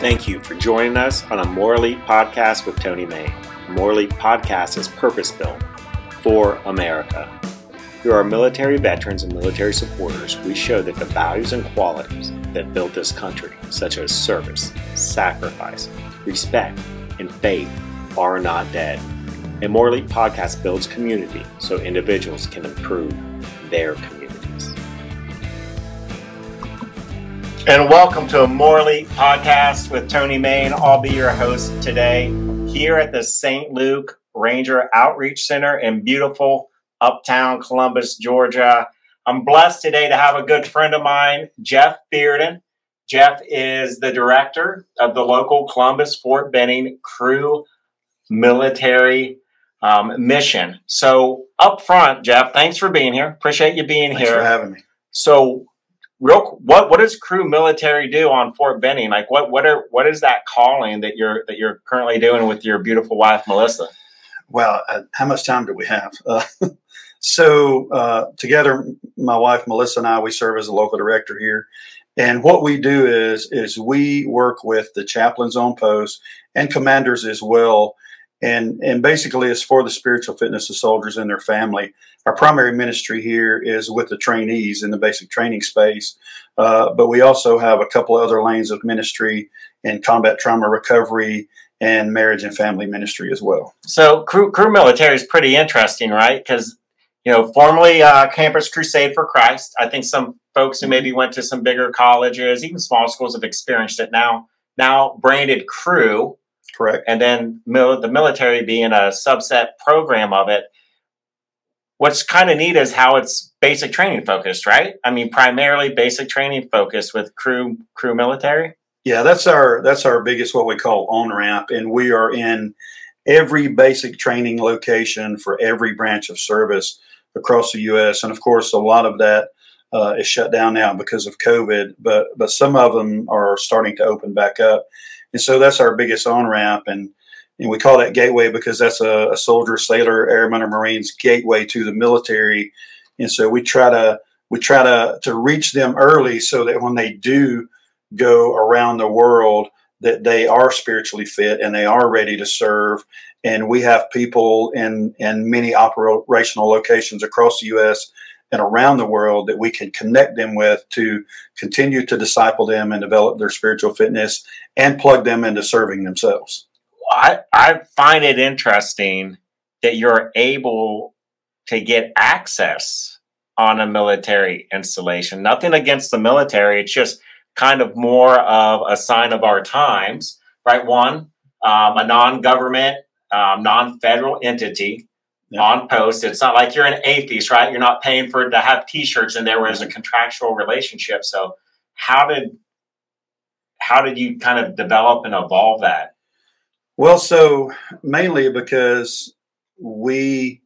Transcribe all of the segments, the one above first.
Thank you for joining us on a More Elite podcast with Tony Mayne. Morley podcast is purpose built for America. Through our military veterans and military supporters, we show that the values and qualities that built this country, such as service, sacrifice, respect, and faith, are not dead. A More Elite podcast builds community so individuals can improve their communities. And welcome to a Elite podcast with Tony Mayne. I'll be your host today here at the St. Luke Ranger Outreach Center in beautiful uptown Columbus, Georgia. I'm blessed today to have a good friend of mine, Jeff Bearden. Jeff is the director of the local Columbus Fort Benning Cru Military um, Mission. So, up front, Jeff, thanks for being here. Appreciate you being Thanks here. Thanks for having me. So, real, what what does Cru Military do on Fort Benning? Like, what what are what is that calling that you're that you're currently doing with your beautiful wife, Melissa? Well, uh, how much time do we have? Uh, so, uh, together, my wife Melissa and I, we serve as a local director here. And what we do is is we work with the chaplains on post and commanders as well. And and basically, it's for the spiritual fitness of soldiers and their family. Our primary ministry here is with the trainees in the basic training space, uh, but we also have a couple other lanes of ministry in combat trauma recovery and marriage and family ministry as well. So, crew, Cru Military is pretty interesting, right? Because you know, formerly uh, Campus Crusade for Christ. I think some folks who maybe went to some bigger colleges, even small schools, have experienced it now. Now branded Cru, Correct. and then mil- the military being a subset program of it. What's kind of neat is how it's basic training focused, right? I mean, primarily basic training focused with crew Cru Military. Yeah, that's our that's our biggest what we call on ramp, and we are in every basic training location for every branch of service across the U.S. And of course, a lot of that uh, is shut down now because of COVID, but but some of them are starting to open back up, and so that's our biggest on ramp, and and we call that gateway because that's a, a soldier, sailor, airman, or marine's gateway to the military, and so we try to we try to to reach them early so that when they do go around the world that they are spiritually fit and they are ready to serve. And we have people in in many operational locations across the US and around the world that we can connect them with to continue to disciple them and develop their spiritual fitness and plug them into serving themselves. I, I find it interesting that you're able to get access on a military installation. Nothing against the military. It's just kind of more of a sign of our times, right? One, um, a non-government, um, non-federal entity On post. It's not like you're an atheist, right? You're not paying for to have T-shirts, and there was a contractual relationship. So, how did how did you kind of develop and evolve that? Well, so mainly because we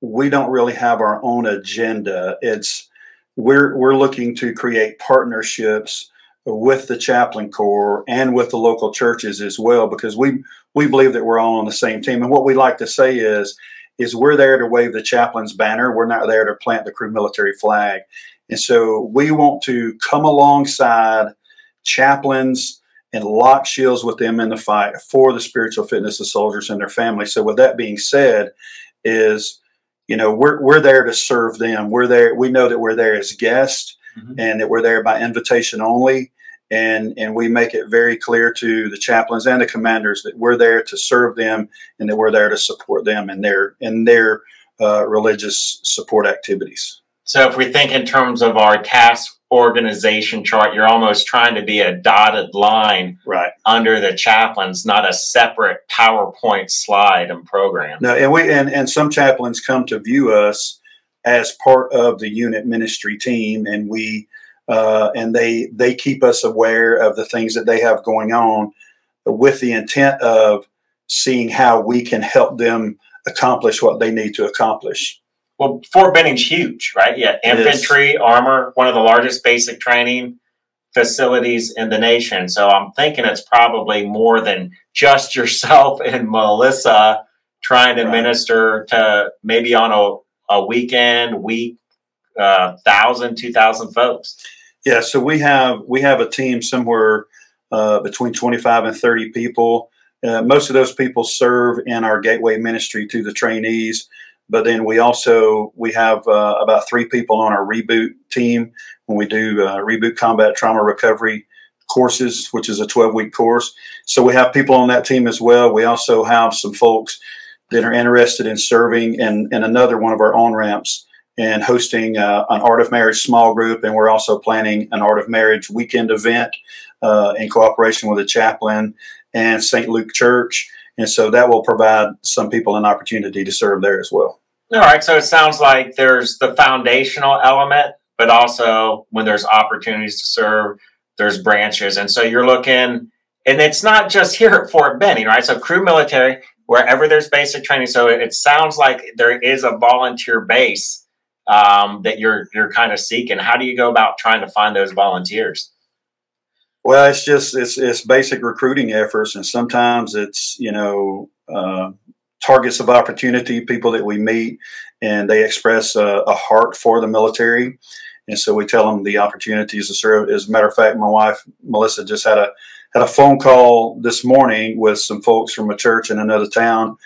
we don't really have our own agenda. It's we're we're looking to create partnerships with the chaplain corps and with the local churches as well because we we believe that we're all on the same team. And what we like to say is is we're there to wave the chaplain's banner. We're not there to plant the Cru military flag. And so we want to come alongside chaplains and lock shields with them in the fight for the spiritual fitness of soldiers and their families. So with that being said, is you know we're we're there to serve them. We're there. We know that we're there as guests Mhm. and that we're there by invitation only. And and we make it very clear to the chaplains and the commanders that we're there to serve them and that we're there to support them in their in their uh, religious support activities. So if we think in terms of our task organization chart, you're almost trying to be a dotted line Right. under the chaplains, not a separate PowerPoint slide and program. No, and we and, and some chaplains come to view us as part of the unit ministry team, and we uh, and they they keep us aware of the things that they have going on, with the intent of seeing how we can help them accomplish what they need to accomplish. Well, Fort Benning's huge, right? Yeah, infantry, armor, one of the largest basic training facilities in the nation. So I'm thinking it's probably more than just yourself and Melissa trying to Right. minister to maybe on a, a weekend, week, uh, thousand, two thousand folks. Yeah, so we have we have a team somewhere uh, between 25 and 30 people. Uh, most of those people serve in our gateway ministry to the trainees, but then we also we have uh, about three people on our reboot team when we do uh, reboot combat trauma recovery courses, which is a 12 week course. So we have people on that team as well. We also have some folks that are interested in serving in, in another one of our on ramps and hosting uh, an Art of Marriage small group. And we're also planning an Art of Marriage weekend event uh, in cooperation with a chaplain and St. Luke Church. And so that will provide some people an opportunity to serve there as well. All right. So it sounds like there's the foundational element, but also when there's opportunities to serve, there's branches. And so you're looking, and it's not just here at Fort Benning, right? So Cru military, wherever there's basic training. So it sounds like there is a volunteer base um, that you're you're kind of seeking. How do you go about trying to find those volunteers? Well, it's just it's it's basic recruiting efforts, and sometimes it's you know uh, targets of opportunity, people that we meet, and they express a, a heart for the military and so we tell them the opportunities to serve. As a matter of fact, my wife Melissa just had a had a phone call this morning with some folks from a church in another town,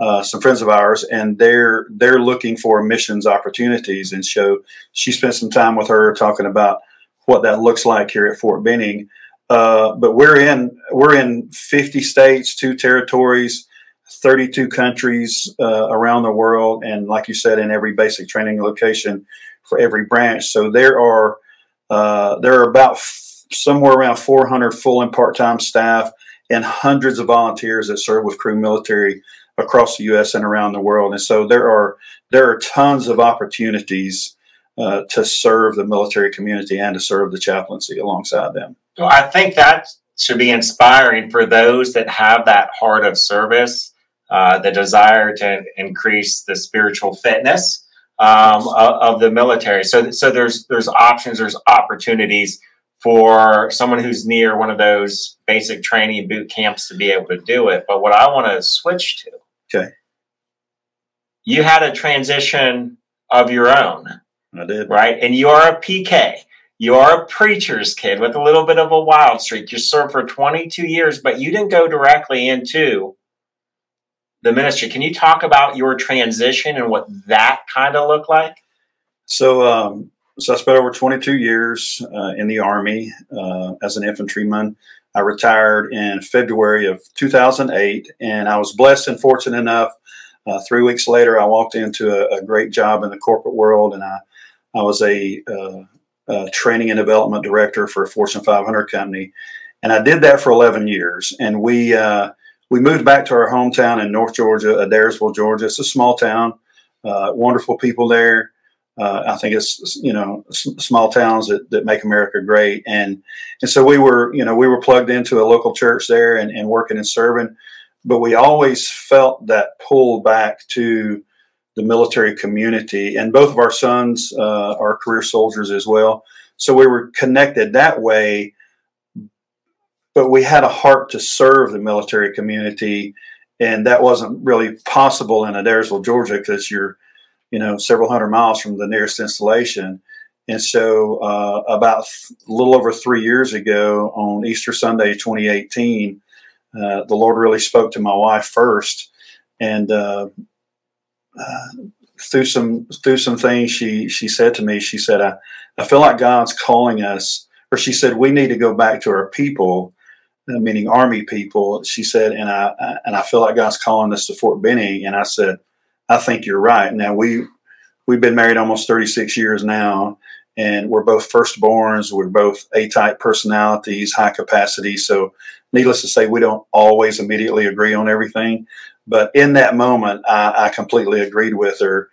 uh, some friends of ours, and they're they're looking for missions opportunities. And so she spent some time with her talking about what that looks like here at Fort Benning. Uh, but we're in we're in 50 states, two territories, 32 countries uh, around the world, and like you said, in every basic training location for every branch. So there are uh, there are about somewhere around 400 full and part time staff and hundreds of volunteers that serve with Cru Military across the U.S. and around the world. And so there are there are tons of opportunities uh, to serve the military community and to serve the chaplaincy alongside them. Well, I think that should be inspiring for those that have that heart of service, uh, the desire to increase the spiritual fitness um, of, the military. So, so there's there's options, there's opportunities for someone who's near one of those basic training boot camps to be able to do it. But what I want to switch to, okay, you had a transition of your own. I did, right? And you are a PK. You are a preacher's kid with a little bit of a wild streak. You served for 22 years, but you didn't go directly into the ministry. Can you talk about your transition and what that kind of looked like? So, um, so I spent over 22 years uh, in the Army uh, as an infantryman. I retired in February of 2008, and I was blessed and fortunate enough. Uh, three weeks later, I walked into a, a, great job in the corporate world, and I, I was a, uh, a training and development director for a Fortune 500 company, and I did that for 11 years. And we uh, we moved back to our hometown in North Georgia, Adairsville, Georgia. It's a small town, uh, wonderful people there. Uh, I think it's you know small towns that, that make America great, and and so we were you know we were plugged into a local church there and, and working and serving, but we always felt that pull back to the military community, and both of our sons uh, are career soldiers as well, so we were connected that way. But we had a heart to serve the military community, and that wasn't really possible in Adairsville, Georgia, because you're, you know, several hundred miles from the nearest installation. And so, uh, about a little over three years ago, on Easter Sunday, 2018, uh, the Lord really spoke to my wife first, and uh, uh, through some through some things she she said to me, she said, "I I feel like God's calling us." Or she said, "We need to go back to our people uh, meaning army people. She said, and I, and I feel like God's calling us to Fort Benning. And I said, I think you're right. Now we we've been married almost 36 years now, and we're both firstborns. We're both A-type personalities, high capacity. So, needless to say, we don't always immediately agree on everything. But in that moment, I, I completely agreed with her,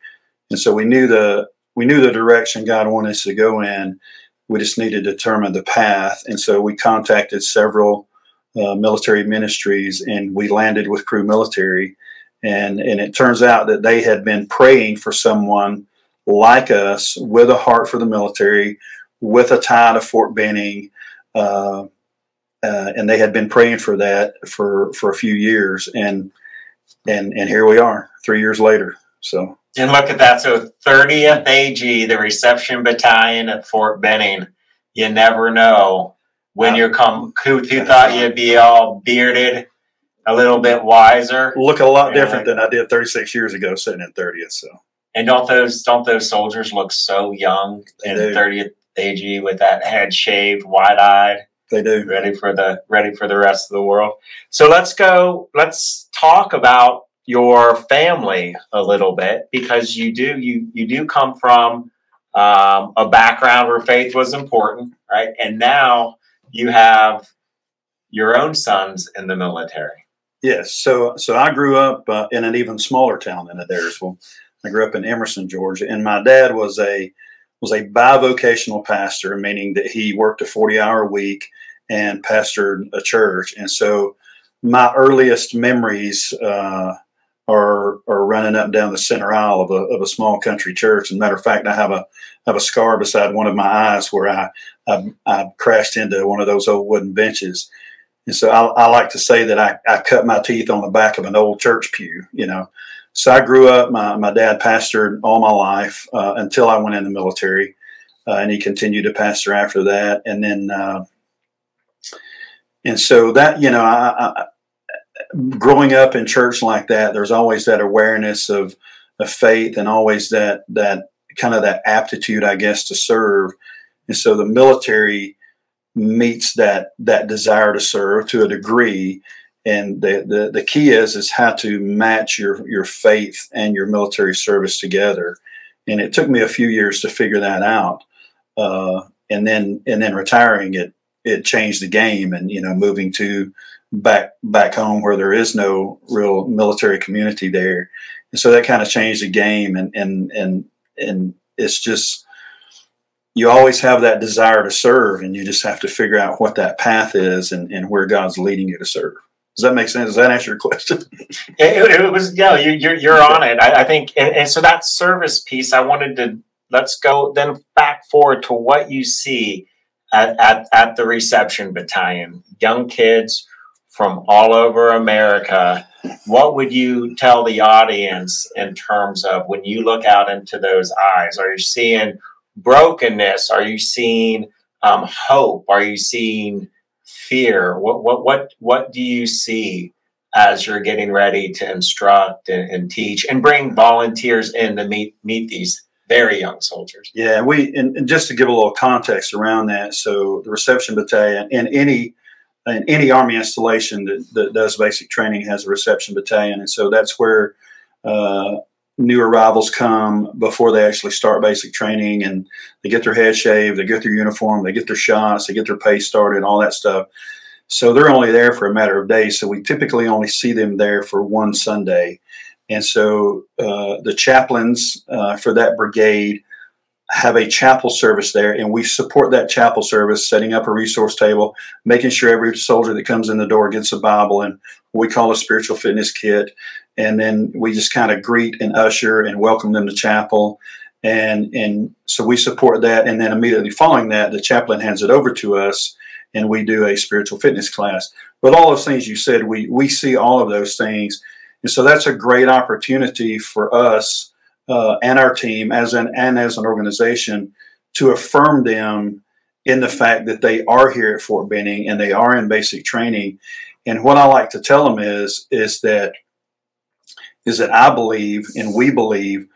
and so we knew the we knew the direction God wanted us to go in. We just needed to determine the path, and so we contacted several uh, military ministries, and we landed with Cru Military. And, and it turns out that they had been praying for someone like us with a heart for the military, with a tie to Fort Benning. Uh, uh, and they had been praying for that for, for a few years. And, and, and here we are three years later. So, and look at that. So 30th AG, the reception battalion at Fort Benning. You never know when you're come, who, who thought you'd be all bearded, a little bit wiser? Look a lot different than I did 36 years ago, sitting in 30th. So And don't those don't those soldiers look so young in do. 30th AG with that head shaved, wide eyed? they do. ready for the ready for the rest of the world. So let's go. Let's talk about your family a little bit because you do you you do come from um, a background where faith was important, right? And now you have your own sons in the military. Yes. So so I grew up uh, in an even smaller town than Adairsville. I grew up in Emerson, Georgia, and my dad was a was a bivocational pastor, meaning that he worked a 40 hour week and pastored a church. And so my earliest memories uh, are are running up and down the center aisle of a, of a small country church. As a matter of fact, I have a have a scar beside one of my eyes where I I, I crashed into one of those old wooden benches. And so I, I like to say that I, I cut my teeth on the back of an old church pew, you know. So I grew up, my, my dad pastored all my life uh, until I went in the military, uh, and he continued to pastor after that. And then, uh, and so that, you know, I, I, growing up in church like that, there's always that awareness of, of faith and always that, that kind of that aptitude, I guess, to serve. And so the military meets that that desire to serve to a degree. And the, the the key is is how to match your your faith and your military service together. And it took me a few years to figure that out uh, and then and then retiring it it changed the game and you know moving to back back home where there is no real military community there. And so that kind of changed the game and and and and it's just you always have that desire to serve and you just have to figure out what that path is and, and where god's leading you to serve does that make sense does that answer your question It, it, was yeah, you, you're you're on it. I, I think, and, and so that service piece, I wanted to let's go then back forward to what you see at, at, at the reception battalion. Young kids from all over America. What would you tell the audience in terms of when you look out into those eyes? Are you seeing brokenness? Are you seeing um, hope? Are you seeing fear? What what what what do you see as you're getting ready to instruct and, and teach and bring volunteers in to meet meet these very young soldiers? Yeah, we and, and just to give a little context around that, so the reception battalion and any and any army installation that, that does basic training has a reception battalion, and so that's where uh, new arrivals come before they actually start basic training, and they get their head shaved, they get their uniform, they get their shots, they get their pay started, all that stuff. So they're only there for a matter of days. So we typically only see them there for one Sunday. And so uh, the chaplains uh, for that brigade have a chapel service there, and we support that chapel service, setting up a resource table, making sure every soldier that comes in the door gets a Bible and we call a spiritual fitness kit. And then we just kind of greet and usher and welcome them to chapel. And, and so we support that. And then immediately following that, the chaplain hands it over to us and we do a spiritual fitness class. But all those things you said, we, we see all of those things. And so that's a great opportunity for us uh, and our team as an and as an organization to affirm them in the fact that they are here at Fort Benning and they are in basic training. And what I like to tell them is is that is that I believe and we believe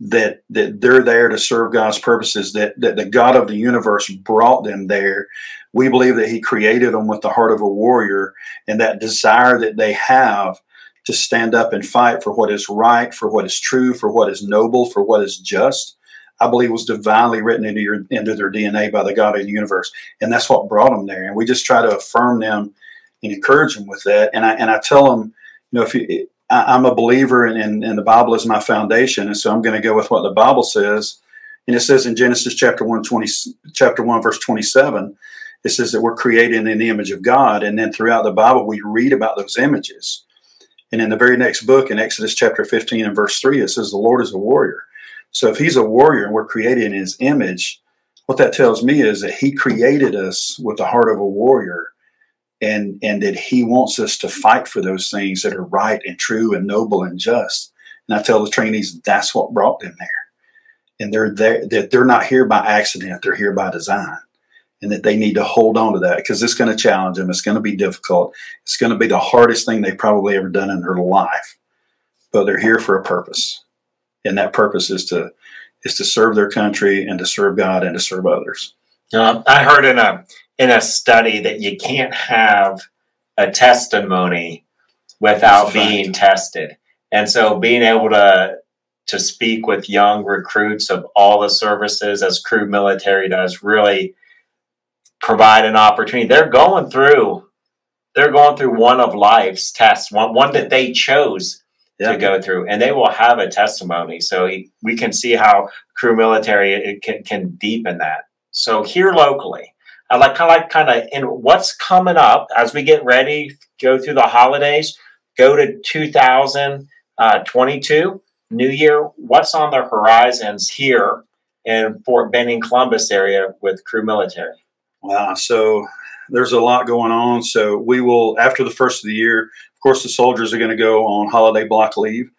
that that they're there to serve God's purposes, that that the God of the universe brought them there. We believe that He created them with the heart of a warrior and that desire that they have to stand up and fight for what is right, for what is true, for what is noble, for what is just. I believe was divinely written into your into their DNA by the God of the universe, and that's what brought them there. And we just try to affirm them and encourage them with that. And I and I tell them, you know, if you, I, I'm a believer, and, and, and the Bible is my foundation, and so I'm going to go with what the Bible says. And it says in Genesis chapter one twenty chapter one verse twenty seven, it says that we're created in the image of God, and then throughout the Bible we read about those images. And in the very next book, in Exodus chapter 15 and verse 3, it says, The Lord is a warrior. So if he's a warrior and we're created in his image, what that tells me is that he created us with the heart of a warrior and, and that he wants us to fight for those things that are right and true and noble and just. And I tell the trainees that's what brought them there. And they're there that they're not here by accident, they're here by design. and that they need to hold on to that because it's going to challenge them. It's going to be difficult. It's going to be the hardest thing they've probably ever done in their life. But they're here for a purpose, and that purpose is to is to serve their country and to serve God and to serve others. Uh, I heard in a in a study that you can't have a testimony without being tested, and so being able to to speak with young recruits of all the services as Cru Military does really provide an opportunity. They're going through they're going through one of life's tests, one one that they chose yeah. to go through, and they will have a testimony. So we can see how Cru Military can, can deepen that. So here locally, I like kind of like kind of in what's coming up as we get ready, go through the holidays, go to 2022 uh, New Year. What's on the horizons here in Fort Benning, Columbus area with Cru Military? Wow, so there's a lot going on. So we will after the first of the year, of course, the soldiers are going to go on holiday block leave.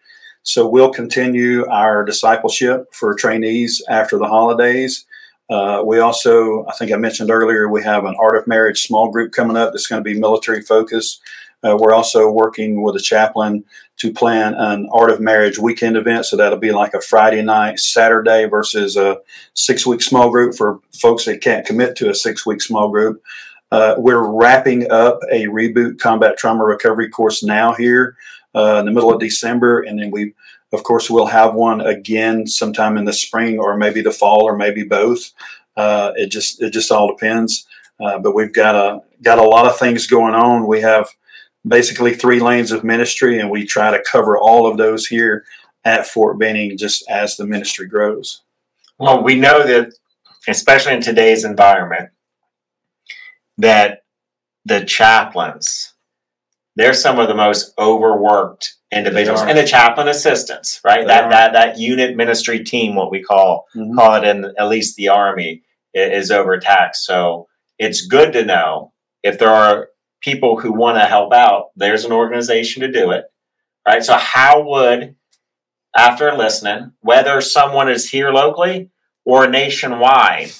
So we'll continue our discipleship for trainees after the holidays. Uh, we also, I think I mentioned earlier, we have an Art of Marriage small group coming up that's going to be military focused. Uh, we're also working with a chaplain to plan an Art of Marriage weekend event. So that'll be like a Friday night, Saturday versus a six week small group for folks that can't commit to a six week small group. Uh, we're wrapping up a reboot combat trauma recovery course now here uh, in the middle of December. And then we of course, we'll have one again sometime in the spring, or maybe the fall, or maybe both. Uh, it just it just all depends. Uh, but we've got a got a lot of things going on. We have basically three lanes of ministry, and we try to cover all of those here at Fort Benning, just as the ministry grows. Well, we know that, especially in today's environment, that the chaplains they're some of the most overworked individuals and the chaplain assistants, right? They that are. that that unit ministry team, what we call mm-hmm. call it in at least the army, is overtaxed. So it's good to know if there are people who want to help out. There's an organization to do it, right? So how would after listening, whether someone is here locally or nationwide,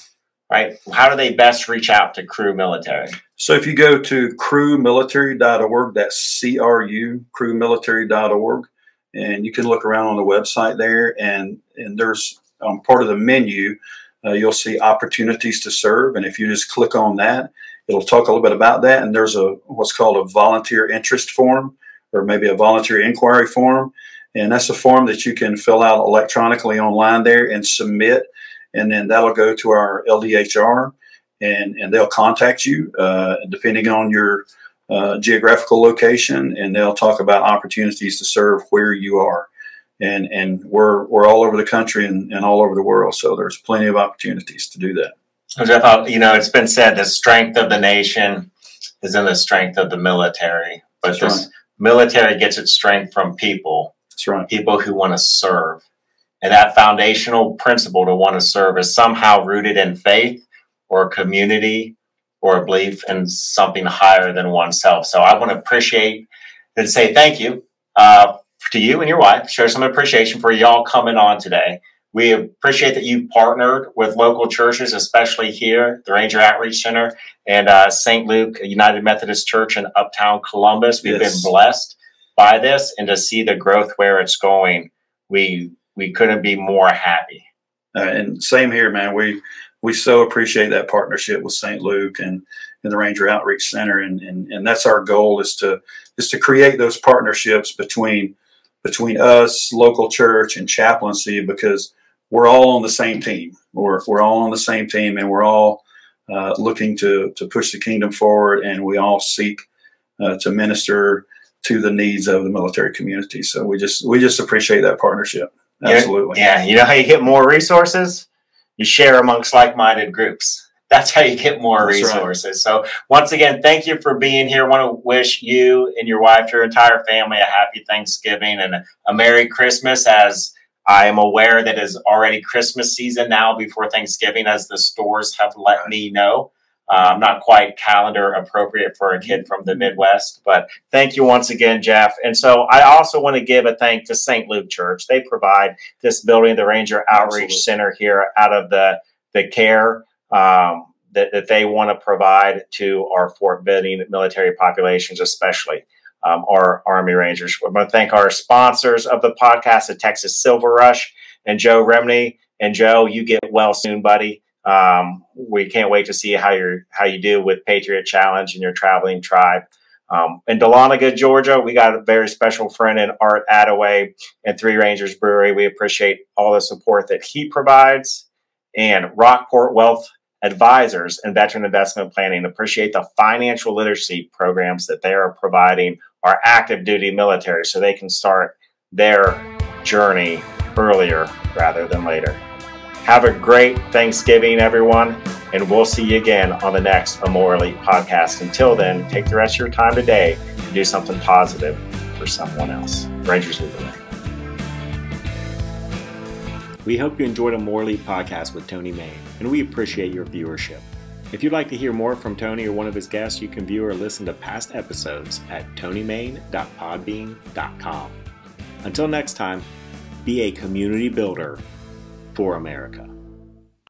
right? How do they best reach out to Cru Military? So if you go to crumilitary.org, that's C R U, crumilitary.org, and you can look around on the website there, and, and there's um, part of the menu, uh, you'll see opportunities to serve. And if you just click on that, it'll talk a little bit about that. And there's a what's called a volunteer interest form, or maybe a volunteer inquiry form. And that's a form that you can fill out electronically online there and submit. And then that'll go to our LDHR and and they'll contact you uh, depending on your uh, geographical location, and they'll talk about opportunities to serve where you are. And and we're we're all over the country and, and all over the world, so there's plenty of opportunities to do that. Thought, you know, it's been said the strength of the nation is in the strength of the military, but That's this right. military gets its strength from people. That's right. People who want to serve. And that foundational principle to want to serve is somehow rooted in faith or community or a belief in something higher than oneself. So I want to appreciate and say thank you uh, to you and your wife. Show some appreciation for y'all coming on today. We appreciate that you partnered with local churches, especially here, the Ranger Outreach Center and uh, St. Luke United Methodist Church in Uptown Columbus. We've yes. been blessed by this, and to see the growth where it's going, we we couldn't be more happy. Uh, and same here, man. We we so appreciate that partnership with St. Luke and, and the Ranger Outreach Center, and, and and that's our goal is to is to create those partnerships between between us, local church, and chaplaincy because we're all on the same team. We're we're all on the same team, and we're all uh, looking to to push the kingdom forward, and we all seek uh, to minister to the needs of the military community. So we just we just appreciate that partnership. Absolutely. Yeah, you know how you get more resources you share amongst like-minded groups that's how you get more That's resources. Right. So once again, thank you for being here. I want to wish you and your wife, your entire family, a happy Thanksgiving and a Merry Christmas. As I am aware that is already Christmas season now before Thanksgiving, as the stores have let me know. Um, not quite calendar appropriate for a kid from the Midwest, but thank you once again, Jeff. And so I also want to give a thank to St. Luke Church. They provide this building, the Ranger Outreach Absolutely. Center here out of the, the care um, that, that they want to provide to our Fort Benning military populations, especially um, our Army Rangers. We want to thank our sponsors of the podcast, the Texas Silver Rush, and Joe Remney. And Joe, you get well soon, buddy. Um, we can't wait to see how you how you do with Patriot Challenge and your traveling tribe. Um, in Dahlonega, Georgia, we got a very special friend in Art Attaway and Three Rangers Brewery. We appreciate all the support that he provides. And Rockport Wealth Advisors and Veteran Investment Planning appreciate the financial literacy programs that they are providing our active duty military so they can start their journey earlier rather than later. Have a great Thanksgiving, everyone, and we'll see you again on the next A More Elite podcast. Until then, take the rest of your time today and do something positive for someone else. Rangers lead the way. We hope you enjoyed a Elite podcast with Tony Mayne, and we appreciate your viewership. If you'd like to hear more from Tony or one of his guests, you can view or listen to past episodes at tonymayne.podbean.com. Until next time, be a community builder for America.